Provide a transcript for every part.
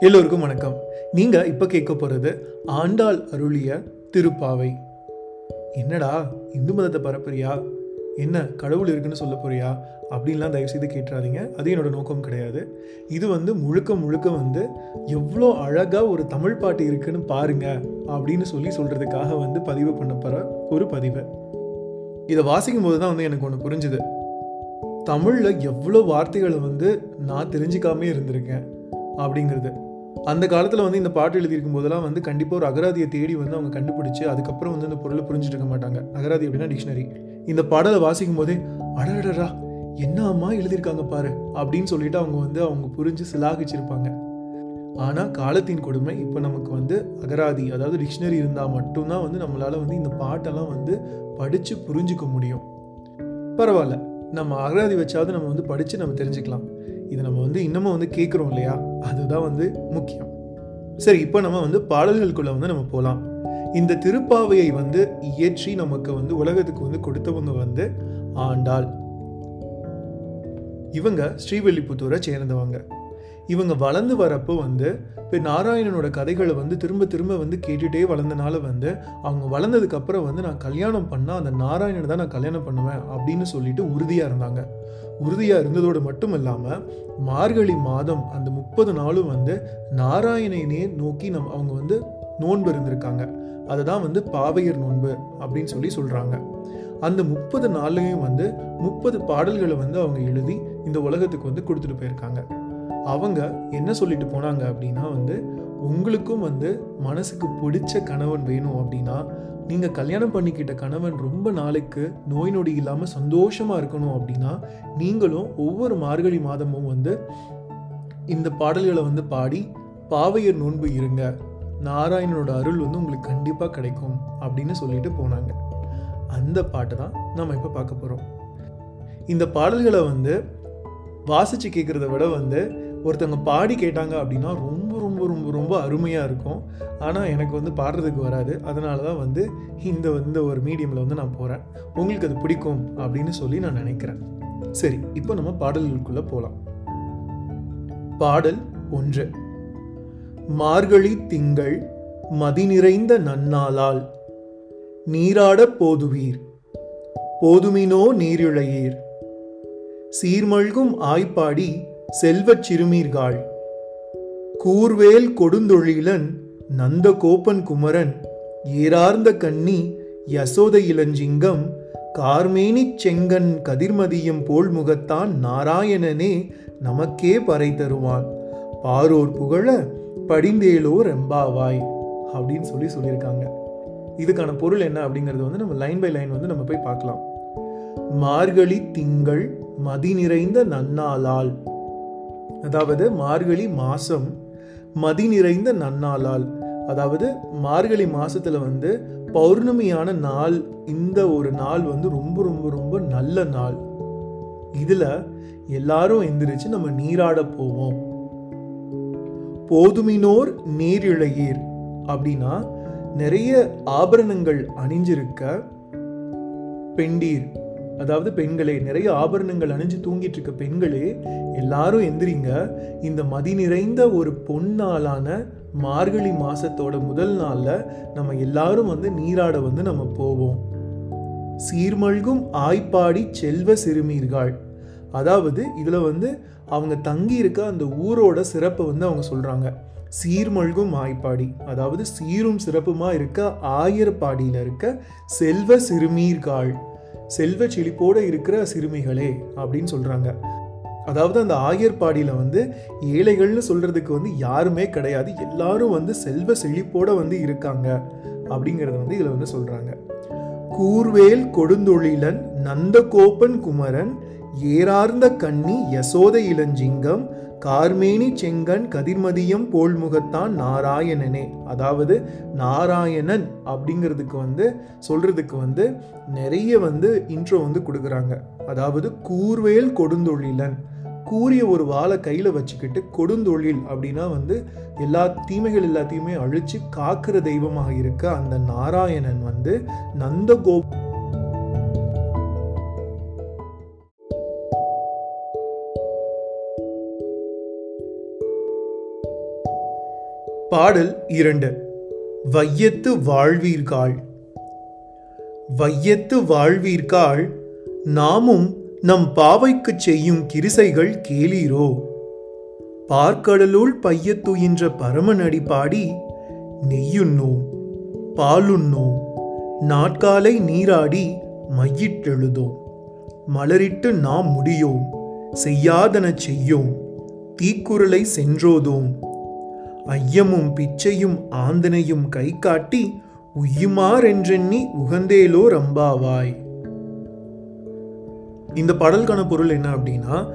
எல்லோருக்கும் வணக்கம். நீங்க இப்ப கேட்க போறது ஆண்டாள் அருளிய திருப்பாவை. என்னடா இந்து மதத்தை பரப்புறியா? என்ன கடவுள் இருக்குன்னு சொல்ல போறியா? அப்படின்லாம் தயவு செய்து கேட்டுறாதீங்க அது என்னோட நோக்கம் கிடையாது. இது வந்து முழுக்க முழுக்க வந்து எவ்வளோ அழகாக ஒரு தமிழ் பாட்டு இருக்குன்னு பாருங்க அப்படின்னு சொல்லி சொல்றதுக்காக வந்து பதிவு பண்ண போகிற ஒரு பதிவு. இதை வாசிக்கும் போது தான் வந்து எனக்கு ஒன்று புரிஞ்சுது. தமிழில் எவ்வளோ வார்த்தைகளை வந்து நான் தெரிஞ்சுக்காமே இருந்திருக்கேன் அப்படிங்கிறது. அந்த காலத்தில் வந்து இந்த பாட்டு எழுதியிருக்கும் போதெல்லாம் வந்து கண்டிப்பாக ஒரு அகராதியை தேடி வந்து அவங்க கண்டுபிடிச்சு அதுக்கப்புறம் வந்து இந்த பொருளை புரிஞ்சுட்டு இருக்க மாட்டாங்க. அகராதி அப்படின்னா டிக்ஷனரி இந்த பாடலை வாசிக்கும் போதே அடடடா என்ன அம்மா எழுதியிருக்காங்க பாரு அப்படின்னு சொல்லிட்டு அவங்க வந்து அவங்க புரிஞ்சு சிலாகிச்சிருப்பாங்க. ஆனால் காலத்தின் கொடுமை இப்போ நமக்கு வந்து அகராதி அதாவது டிக்ஷனரி இருந்தால் மட்டும்தான் வந்து நம்மளால் வந்து இந்த பாட்டெல்லாம் வந்து படித்து புரிஞ்சுக்க முடியும். பரவாயில்ல. நம்ம அகராதி வச்சாவது நம்ம வந்து படித்து நம்ம தெரிஞ்சுக்கலாம். இது நம்ம வந்து இன்னமும் வந்து கேட்குறோம் இல்லையா? அதுதான் வந்து முக்கியம். சரி இப்போ நம்ம வந்து பாடல்களுக்குள்ளே வந்து நம்ம போகலாம் இந்த திருப்பாவையை வந்து இயற்றி நமக்கு வந்து உலகத்துக்கு வந்து கொடுத்தவங்க வந்து ஆண்டாள். இவங்க ஸ்ரீவில்லிபுத்தூரை சேர்ந்தவங்க. இவங்க வளர்ந்து வரப்போ வந்து இப்போ நாராயணனோட கதைகளை வந்து திரும்ப திரும்ப வந்து கேட்டுகிட்டே வளர்ந்தனால வந்து அவங்க வளர்ந்ததுக்கப்புறம் வந்து நான் கல்யாணம் பண்ணால் அந்த நாராயணனை தான் நான் கல்யாணம் பண்ணுவேன் அப்படின்னு சொல்லிட்டு உறுதியாக இருந்தாங்க. உறுதியாக இருந்ததோடு மட்டும் இல்லாமல் மார்கழி மாதம் அந்த முப்பது நாளும் வந்து நாராயணனே நோக்கி நம் அவங்க வந்து நோன்பு இருந்திருக்காங்க. அதை தான் வந்து பாவையர் நோன்பு அப்படின்னு சொல்லி சொல்கிறாங்க அந்த முப்பது நாள்லையும் வந்து முப்பது பாடல்களை வந்து அவங்க எழுதி இந்த உலகத்துக்கு வந்து கொடுத்துட்டு போயிருக்காங்க. அவங்க என்ன சொல்லிட்டு போனாங்க அப்படின்னா வந்து உங்களுக்கும் வந்து மனசுக்கு பிடிச்ச கணவன் வேணும் அப்படின்னா நீங்கள் கல்யாணம் பண்ணிக்கிட்ட கணவன் ரொம்ப நாளைக்கு நோய் நொடி இல்லாமல் சந்தோஷமாக இருக்கணும் அப்படின்னா நீங்களும் ஒவ்வொரு மார்கழி மாதமும் வந்து இந்த பாடல்களை வந்து பாடி பாவையர் நோன்பு இருங்க. நாராயணனோட அருள் வந்து உங்களுக்கு கண்டிப்பாக கிடைக்கும் அப்படின்னு சொல்லிட்டு போனாங்க. அந்த பாட்டு தான் நம்ம இப்போ பார்க்க போகிறோம் இந்த பாடல்களை வந்து வாசித்து கேட்குறத விட வந்து ஒருத்தவங்க பாடி கேட்டாங்க அப்படின்னா ரொம்ப ரொம்ப ரொம்ப ரொம்ப அருமையாக இருக்கும். ஆனால் எனக்கு வந்து பாடுறதுக்கு வராது. அதனால தான் வந்து இந்த இந்த ஒரு மீடியமில் வந்து நான் போகிறேன் உங்களுக்கு அது பிடிக்கும் அப்படின்னு சொல்லி நான் நினைக்கிறேன். சரி இப்போ நம்ம பாடல்களுக்குள்ளே போகலாம் பாடல் ஒன்று. மார்கழி திங்கள் மதி நிறைந்த நன்னாளால் நீராட போதுவீர். போதுமினோ நீரிழையீர். சீர்மழ்கும் ஆய்ப்பாடி செல்வச் சிறுமீர்காள். கூர்வேல் கொடுந்தொழிலன் நந்த கோப்பன் குமரன் ஏறார்ந்த கண்ணி யசோத இளஞ்சிங்கம் கார்மேனிச் செங்கன் கதிர்மதியம் போல் முகத்தான் நாராயணனே நமக்கே பறை தருவான். பாரோர் புகழ படிந்தேலோர் எம்பாவாய் அப்படின்னு சொல்லி சொல்லியிருக்காங்க. இதுக்கான பொருள் என்ன அப்படிங்கிறது வந்து நம்ம லைன் பை லைன் வந்து நம்ம போய் பார்க்கலாம். மார்கழி திங்கள் மதி நிறைந்த நன்னாளால் அதாவது மார்கழி மாதம் மதி நிறைந்த நன்னாளால் அதாவது மார்கழி மாதத்தில் வந்து பௌர்ணமியான நாள் இந்த ஒரு நாள் வந்து ரொம்ப ரொம்ப ரொம்ப நல்ல நாள். இதில் எல்லாரும் எந்திரிச்சு நம்ம நீராட போவோம். போதுமினோர் நீரிழையீர் அப்படின்னா நிறைய ஆபரணங்கள் அணிஞ்சிருக்க பெண்டீர். அதாவது பெண்களே நிறைய ஆபரணங்கள் அணிஞ்சு தூங்கிட்டு இருக்க பெண்களே எல்லாரும் எந்திரிங்க. இந்த மதி நிறைந்த ஒரு பொன்னாளான மார்கழி மாசத்தோட முதல் நாள்ல நம்ம எல்லாரும் வந்து நீராட வந்து நம்ம போவோம். சீர்மழ்கும் ஆய்ப்பாடி செல்வ சிறுமீர்கள். அதாவது இதுல வந்து அவங்க தங்கி இருக்க அந்த ஊரோட சிறப்பை வந்து அவங்க சொல்றாங்க. சீர்மழ்கும் ஆய்ப்பாடி. அதாவது சீரும் சிறப்புமா இருக்க ஆயர்பாடியில இருக்க செல்வ சிறுமீர்கள். செல்வ செழிப்போடு இருக்கிற சிறுமிகளே அப்படின்னு சொல்றாங்க. அதாவது அந்த ஆயர்பாடியில வந்து ஏழைகள்னு சொல்றதுக்கு வந்து யாருமே கிடையாது. எல்லாரும் வந்து செல்வ செழிப்போடு வந்து இருக்காங்க அப்படிங்கிறத வந்து இதுல வந்து சொல்றாங்க. கூர்வேல் கொடுந்தொழிலன் நந்தகோபன் குமரன் ஏறார்ந்த கண்ணி யசோத இளஞ்சிங்கம் கார்மேனி செங்கன் கதிர்மதியம் போல்முகத்தான் நாராயணனே. அதாவது நாராயணன் அப்படிங்கிறதுக்கு வந்து சொல்கிறதுக்கு வந்து நிறைய வந்து இன்ட்ரோ வந்து கொடுக்குறாங்க. அதாவது கூர்வேல் கொடுந்தொழிலன். கூறிய ஒரு வாளை கையில் வச்சுக்கிட்டு கொடுந்தொழில் அப்படின்னா வந்து எல்லா தீமைகள் எல்லாத்தையுமே அழித்து காக்கிற தெய்வமாக இருக்க அந்த நாராயணன் வந்து நந்தகோப பாடல் இரண்டு. வையத்து வாழ்வீர்காள். வையத்து வாழ்வீர்காள் நாமும் நம் பாவைக்குச் செய்யும் கிரிசைகள் கேளீரோ. பார்க்கடலுள் பையத்துயின்ற பரமநடி பாடி நெய்யுண்ணோம் பாலுண்ணோம் நாட்காலை நீராடி மையிட்டெழுதோம் மலரிட்டு நாம் முடியோம் செய்யாதன செய்யோம் தீக்குறளை சென்றோதோம். ஐயமும் பிச்சையும் ஆந்தனையும் கை காட்டி உய்யுமாறென்றெண்ணி உகந்தேலோ ரம்பாவாய். இந்த பாடலுக்கான பொருள் என்ன அப்படின்னா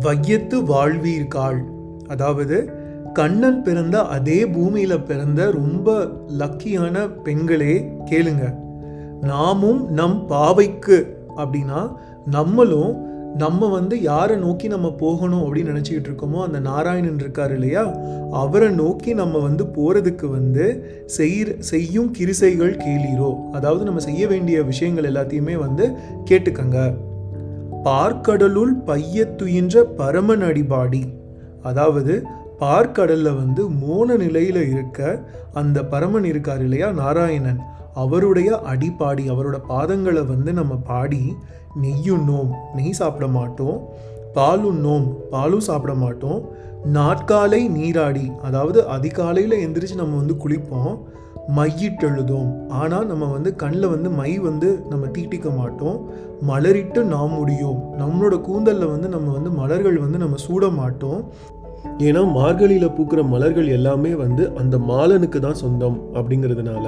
வையத்து வாழ்வீர்காள் அதாவது கண்ணன் பிறந்த அதே பூமியில பிறந்த ரொம்ப லக்கியான பெண்களே கேளுங்க. நாமும் நம் பாவைக்கு அப்படின்னா நம்மளும் நம்ம வந்து யாரை நோக்கி நம்ம போகணும் அப்படின்னு நினச்சிக்கிட்டு இருக்கோமோ அந்த நாராயணன் இருக்கார் இல்லையா? அவரை நோக்கி நம்ம வந்து போகிறதுக்கு வந்து செய்கிற செய்யும் கிரிசைகள் கேளீரோ. அதாவது நம்ம செய்ய வேண்டிய விஷயங்கள் எல்லாத்தையுமே வந்து கேட்டுக்கங்க. பார்க்கடலுள் பையத்துயின்ற பரமன் அடிபாடி. அதாவது பார்க்கடலில் வந்து மோன நிலையில் இருக்க அந்த பரமன் இருக்கார் இல்லையா நாராயணன். அவருடைய அடிப்பாடி அவரோட பாதங்களை வந்து நம்ம பாடி நெய்யுண்ணோம். நெய் சாப்பிட மாட்டோம். பாலுண்ணோம். பாலும் சாப்பிட மாட்டோம். நாட்காலை நீராடி அதாவது அதிகாலையில் எந்திரிச்சு நம்ம வந்து குளிப்போம். மையிட்டெழுதோம் ஆனால் நம்ம வந்து கண்ணில் வந்து மை வந்து நம்ம தீட்டிக்க மாட்டோம். மலரிட்டு நாம் முடியும். நம்மளோட கூந்தலில் வந்து நம்ம வந்து மலர்கள் வந்து நம்ம சூட மாட்டோம். ஏன்னா மார்கழியில் பூக்கிற மலர்கள் எல்லாமே வந்து அந்த மாலனுக்கு தான் சொந்தம் அப்படிங்கிறதுனால.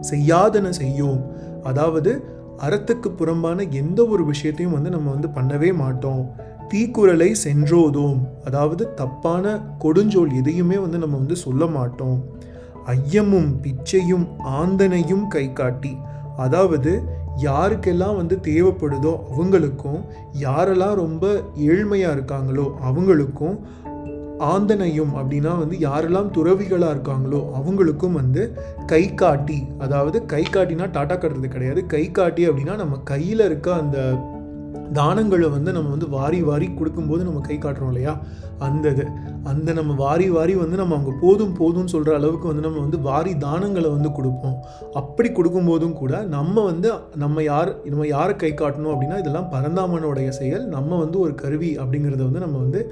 செய்யாதன செய்யும். அதாவது அறத்துக்கு புறம்பான எந்த ஒரு விஷயத்தையும் வந்து நம்ம வந்து பண்ணவே மாட்டோம். தீக்குறளை சென்றோதோம். அதாவது தப்பான கொடுஞ்சோல் எதையுமே வந்து நம்ம வந்து சொல்ல மாட்டோம். ஐயமும் பிச்சையும் ஆந்தனையும் கை காட்டி அதாவது யாருக்கெல்லாம் வந்து தேவைப்படுதோ அவங்களுக்கும் யாரெல்லாம் ரொம்ப ஏழ்மையாக இருக்காங்களோ அவங்களுக்கும் ஆந்தனையும் அப்படின்னா வந்து யாரெல்லாம் துறவிகளாக இருக்காங்களோ அவங்களுக்கும் வந்து கை காட்டி அதாவது கை காட்டினா டாட்டா கட்டுறது கிடையாது. கை காட்டி அப்படின்னா நம்ம கையில் இருக்க அந்த தானங்களை வந்து நம்ம வந்து வாரி வாரி கொடுக்கும்போது நம்ம கை காட்டுறோம் இல்லையா? அந்த இது. அந்த நம்ம வாரி வாரி வந்து நம்ம அவங்க போதும் போதும்னு சொல்கிற அளவுக்கு வந்து நம்ம வந்து வாரி தானங்களை வந்து கொடுப்போம். அப்படி கொடுக்கும்போதும் கூட நம்ம வந்து நம்ம யார் நம்ம யாரை கை காட்டணும் அப்படின்னா இதெல்லாம் பரந்தாமனுடைய செயல். நம்ம வந்து ஒரு கருவி அப்படிங்கிறத வந்து நம்ம வந்து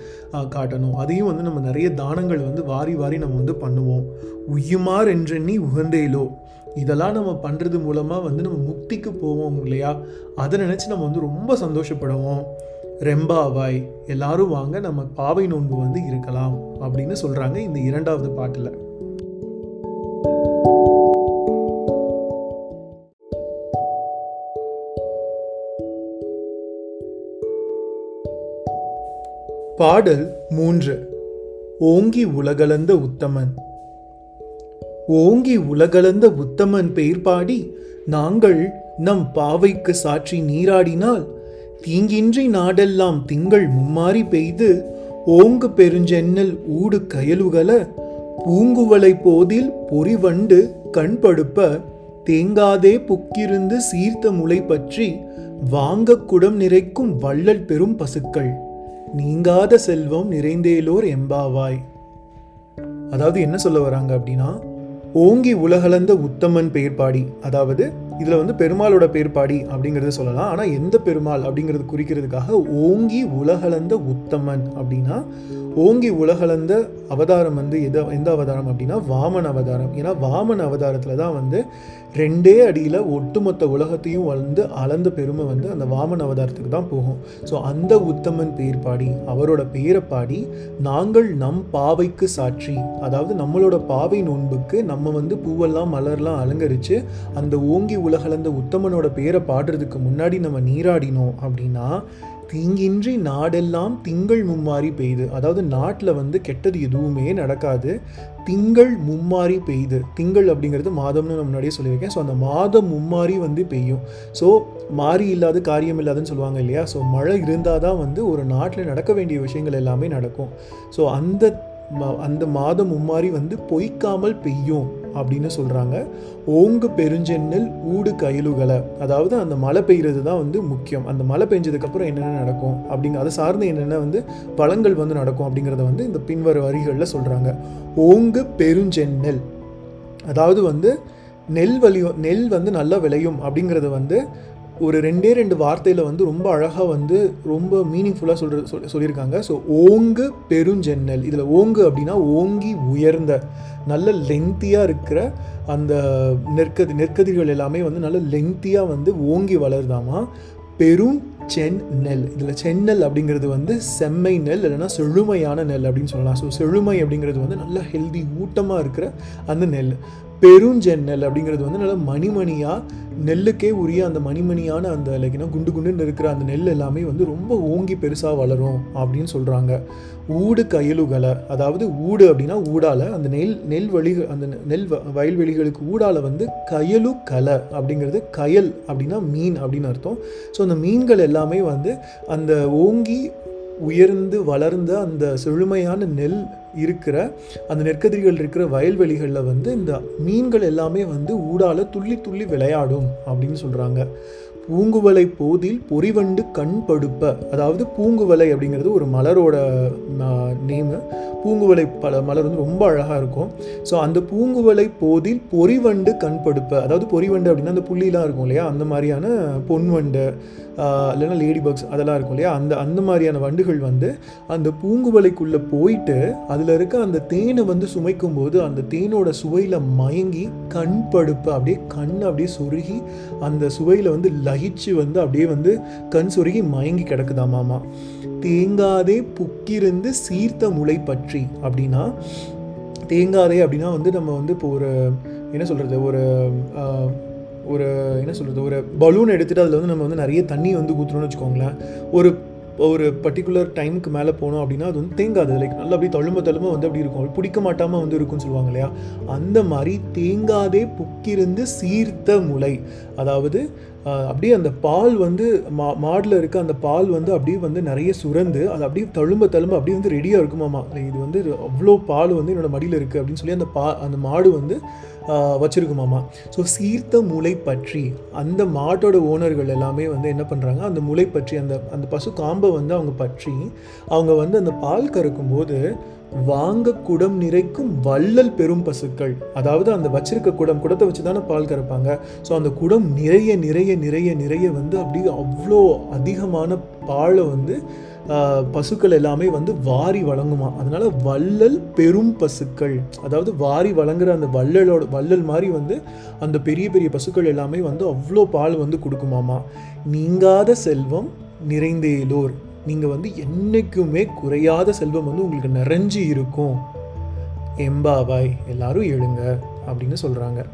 காட்டணும். அதையும் வந்து நம்ம நிறைய தானங்கள் வந்து வாரி வாரி நம்ம வந்து பண்ணுவோம். உய்யுமார் என்றெண்ணி உகந்தேலோ. இதெல்லாம் நம்ம பண்ணுறது மூலமாக வந்து நம்ம முக்திக்கு போவோம் இல்லையா? அதை நினச்சி நம்ம வந்து ரொம்ப சந்தோஷப்படுவோம். ரெம்பாவாய் எல்லாரும் வாங்க நம்ம பாவை நோன்பு வந்து இருக்கலாம் அப்படின்னு சொல்கிறாங்க இந்த இரண்டாவது பாட்டில். பாடல் மூன்று. ஓங்கி உலகளந்த உத்தமன். ஓங்கி உலகளந்த உத்தமன் பெயர் பாடி நாங்கள் நம் பாவைக்கு சாற்றி நீராடினால் தீங்கின்றி நாடெல்லாம் திங்கள் மும்மாறி பெய்து ஓங்கு பெருஞ்சென்னல் ஊடு கயலுகல பூங்குவலை போதில் பொறிவண்டு கண்படுப்ப தேங்காதே புக்கிருந்து சீர்த்த முளை பற்றி வாங்க குடம் நிறைக்கும் வள்ளல் பெரும் பசுக்கள். நீங்காத செல்வம் நிறைந்தேலோர் எம்பாவாய். அதாவது என்ன சொல்ல வராங்க அப்படின்னா ஓங்கி உலகளந்த உத்தமன் பெயர்பாடி அதாவது இதில் வந்து பெருமாளோட பெயர்பாடி அப்படிங்கிறத சொல்லலாம். ஆனால் எந்த பெருமாள் அப்படிங்கிறது குறிக்கிறதுக்காக ஓங்கி உலகளந்த உத்தமன் அப்படின்னா ஓங்கி உலகளந்த அவதாரம் வந்து எது எந்த அவதாரம் அப்படின்னா வாமன் அவதாரம். ஏன்னா வாமன் அவதாரத்தில் தான் வந்து ரெண்டே அடியில் ஒட்டுமொத்த உலகத்தையும் வளர்ந்து அளந்த பெருமை வந்து அந்த வாமன் அவதாரத்துக்கு தான் போகும். ஸோ அந்த உத்தமன் பெயர் பாடி அவரோட பெயரை பாடி நாங்கள் நம் பாவைக்கு சாட்சி அதாவது நம்மளோட பாவை நோன்புக்கு நம் நம்ம வந்து பூவெல்லாம் மலர்லாம் அலங்கரித்து அந்த ஓங்கி உலகலந்த உத்தமனோட பேரை பாடுறதுக்கு முன்னாடி நம்ம நீராடினோம் அப்படின்னா தீங்கின்றி நாடெல்லாம் திங்கள் மும்மாறி பெய்யுது அதாவது நாட்டில் வந்து கெட்டது எதுவுமே நடக்காது. திங்கள் மும்மாறி பெய்யுது திங்கள் அப்படிங்கிறது மாதம்னு நான் முன்னாடியே சொல்லியிருக்கேன். ஸோ அந்த மாதம் மும்மாறி வந்து பெய்யும். ஸோ மாறி இல்லாத காரியம் இல்லாதுன்னு சொல்லுவாங்க இல்லையா? ஸோ மழை இருந்தால் தான் வந்து ஒரு நாட்டில் நடக்க வேண்டிய விஷயங்கள் எல்லாமே நடக்கும். ஸோ அந்த அந்த மாதம் மும்மாரி வந்து பொய்க்காமல் பெய்யும் அப்படின்னு சொல்கிறாங்க ஓங்கு பெருஞ்சென்னல் ஊடு கயலுகளை. அதாவது அந்த மழை பெய்கிறது தான் வந்து முக்கியம். அந்த மழை பெஞ்சதுக்கப்புறம் என்னென்ன நடக்கும் அப்படிங்க அதை சார்ந்து என்னென்ன வந்து பழங்கள் வந்து நடக்கும் அப்படிங்கிறத வந்து இந்த பின்வர வரிகளில் சொல்கிறாங்க ஓங்கு பெருஞ்சென்னல். அதாவது வந்து நெல் வலியும் நெல் வந்து நல்லா விளையும் அப்படிங்கிறது வந்து ஒரு ரெண்டே ரெண்டு வார்த்தையில் வந்து ரொம்ப அழகாக வந்து ரொம்ப மீனிங்ஃபுல்லாக சொல்ற சொல் சொல்லியிருக்காங்க. ஸோ ஓங்கு பெருஞ்சென்னல். இதில் ஓங்கு அப்படின்னா ஓங்கி உயர்ந்த நல்ல லென்த்தியாக இருக்கிற அந்த நெற்கதி நெற்கதிர்கள் எல்லாமே வந்து நல்ல லென்த்தியாக வந்து ஓங்கி வளருதாமா? பெரும் சென் நெல் இதில் செந்நெல் அப்படிங்கிறது வந்து செம்மை நெல் இல்லைன்னா செழுமையான நெல் அப்படின்னு சொல்லலாம். ஸோ செழுமை அப்படிங்கிறது வந்து நல்ல ஹெல்தி ஊட்டமாக இருக்கிற அந்த நெல். பெருஞ்செந்நெல் அப்படிங்கிறது வந்து நல்லா மணிமணியாக நெல்லுக்கே உரிய அந்த மணிமணியான அந்த லைக் என்ன குண்டு குண்டுன்னு இருக்கிற அந்த நெல் எல்லாமே வந்து ரொம்ப ஓங்கி பெருசாக வளரும் அப்படின்னு சொல்கிறாங்க ஊடு கயலுகளை அதாவது ஊடு அப்படின்னா ஊடால அந்த நெல் நெல் வழி அந்த நெல் வ- வயல்வெளிகளுக்கு ஊடால வந்து கயலு கலை அப்படிங்கிறது கயல் அப்படின்னா மீன் அப்படின்னு அர்த்தம். ஸோ அந்த மீன்கள் எல்லாமே வந்து அந்த ஓங்கி உயர்ந்து வளர்ந்த அந்த செழுமையான நெல் இருக்கிற அந்த நெற்கதிர்கள் இருக்கிற வயல்வெளிகளில் வந்து இந்த மீன்கள் எல்லாமே வந்து ஊடால துள்ளி துள்ளி விளையாடும் அப்படின்னு சொல்கிறாங்க பூங்குவலை போதில் பொறிவண்டு கண் படுப்ப அதாவது பூங்குவலை அப்படிங்கிறது ஒரு மலரோட நேமு பூங்குவலை பல மலர் வந்து ரொம்ப அழகாக இருக்கும். ஸோ அந்த பூங்குவலை போதில் பொறிவண்டு கண் படுப்ப அதாவது பொறிவண்டு அப்படின்னா அந்த புள்ளிலாம் இருக்கும் இல்லையா? அந்த மாதிரியான பொன்வண்டு இல்லைன்னா லேடி பக்ஸ் அதெல்லாம் இருக்கும் இல்லையா? அந்த அந்த மாதிரியான வண்டுகள் வந்து அந்த பூங்குவலைக்குள்ளே போயிட்டு அதில் இருக்க அந்த தேனை வந்து சுமைக்கும் போது அந்த தேனோட சுவையில் மயங்கி கண் படுப்பு அப்படியே கண் அப்படியே சொருகி அந்த சுவையில் வந்து லகிச்சு வந்து அப்படியே வந்து கண் சொருகி மயங்கி கிடக்குதாமாமா தேங்காதே புக்கிருந்து சீர்த்த முளை பற்றி அப்படின்னா தேங்காதே அப்படின்னா வந்து நம்ம வந்து இப்போ ஒரு என்ன சொல்கிறது ஒரு ஒரு என்ன சொல்கிறது ஒரு பலூன் எடுத்துகிட்டு அதில் வந்து நம்ம வந்து நிறைய தண்ணி வந்து ஊற்றுறோம்னு வச்சுக்கோங்களேன். ஒரு ஒரு பர்டிகுலர் டைமுக்கு மேலே போனோம் அப்படின்னா அது வந்து தேங்காது. லைக் நல்லா அப்படியே தழும்ப தழும்ப வந்து அப்படி இருக்கும். பிடிக்க மாட்டாமல் வந்து இருக்கும்னு சொல்லுவாங்க இல்லையா? அந்த மாதிரி தேங்காதே புக்கிருந்து சீர்த்த முளை. அதாவது அப்படியே அந்த பால் வந்து மா மாடில் இருக்க அந்த பால் வந்து அப்படியே வந்து நிறைய சுரந்து அது அப்படியே தழும்ப தழும்ப அப்படியே வந்து ரெடியாக இருக்குமாமா. இது வந்து அவ்வளோ பால் வந்து என்னோடய மடியில் இருக்குது அப்படின்னு சொல்லி அந்த பா அந்த மாடு வந்து வச்சுருக்குமாமா ஸோ சீர்த்த முளை பற்றி அந்த மாட்டோட ஓனர்கள் எல்லாமே வந்து என்ன பண்ணுறாங்க அந்த முளை பற்றி அந்த அந்த பசு காம்பை வந்து அவங்க பற்றி அவங்க வந்து அந்த பால் கறக்கும் போது வாங்க குடம் நிறைக்கும் வள்ளல் பெரும் பசுக்கள். அதாவது அந்த வச்சிருக்க குடம் குடத்தை வச்சு தானே பால் கறப்பாங்க. ஸோ அந்த குடம் நிறைய நிறைய நிறைய நிறைய வந்து அப்படியே அவ்வளோ அதிகமான பாலை வந்து பசுக்கள் எல்லாமே வந்து வாரி வழங்குமா? அதனால வள்ளல் பெரும் பசுக்கள். அதாவது வாரி வழங்குற அந்த வள்ளலோட வள்ளல் மாதிரி வந்து அந்த பெரிய பெரிய பசுக்கள் எல்லாமே வந்து அவ்வளோ பால் வந்து கொடுக்குமாமா. நீங்காத செல்வம் நிறைந்தேலோர். நீங்கள் வந்து என்றைக்குமே குறையாத செல்வம் வந்து உங்களுக்கு நிறைஞ்சு இருக்கும். எம்பாவாய் எல்லாரும் எழுங்க அப்படின்னு சொல்கிறாங்க